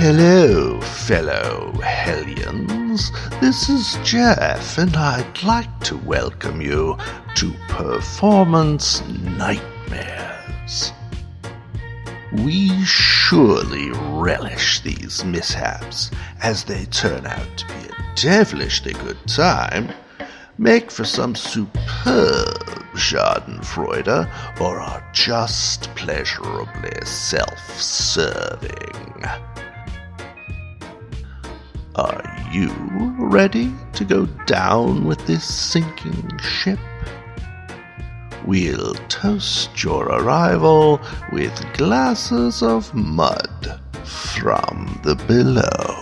Hello, fellow Hellions. This is Jeff, and I'd like to welcome you to Performance Nightmares. We surely relish these mishaps, as they turn out to be a devilishly good time. Make for some superb Schadenfreude, or are just pleasurably self serving. Are you ready to go down with this sinking ship? We'll toast your arrival with glasses of mud from the below.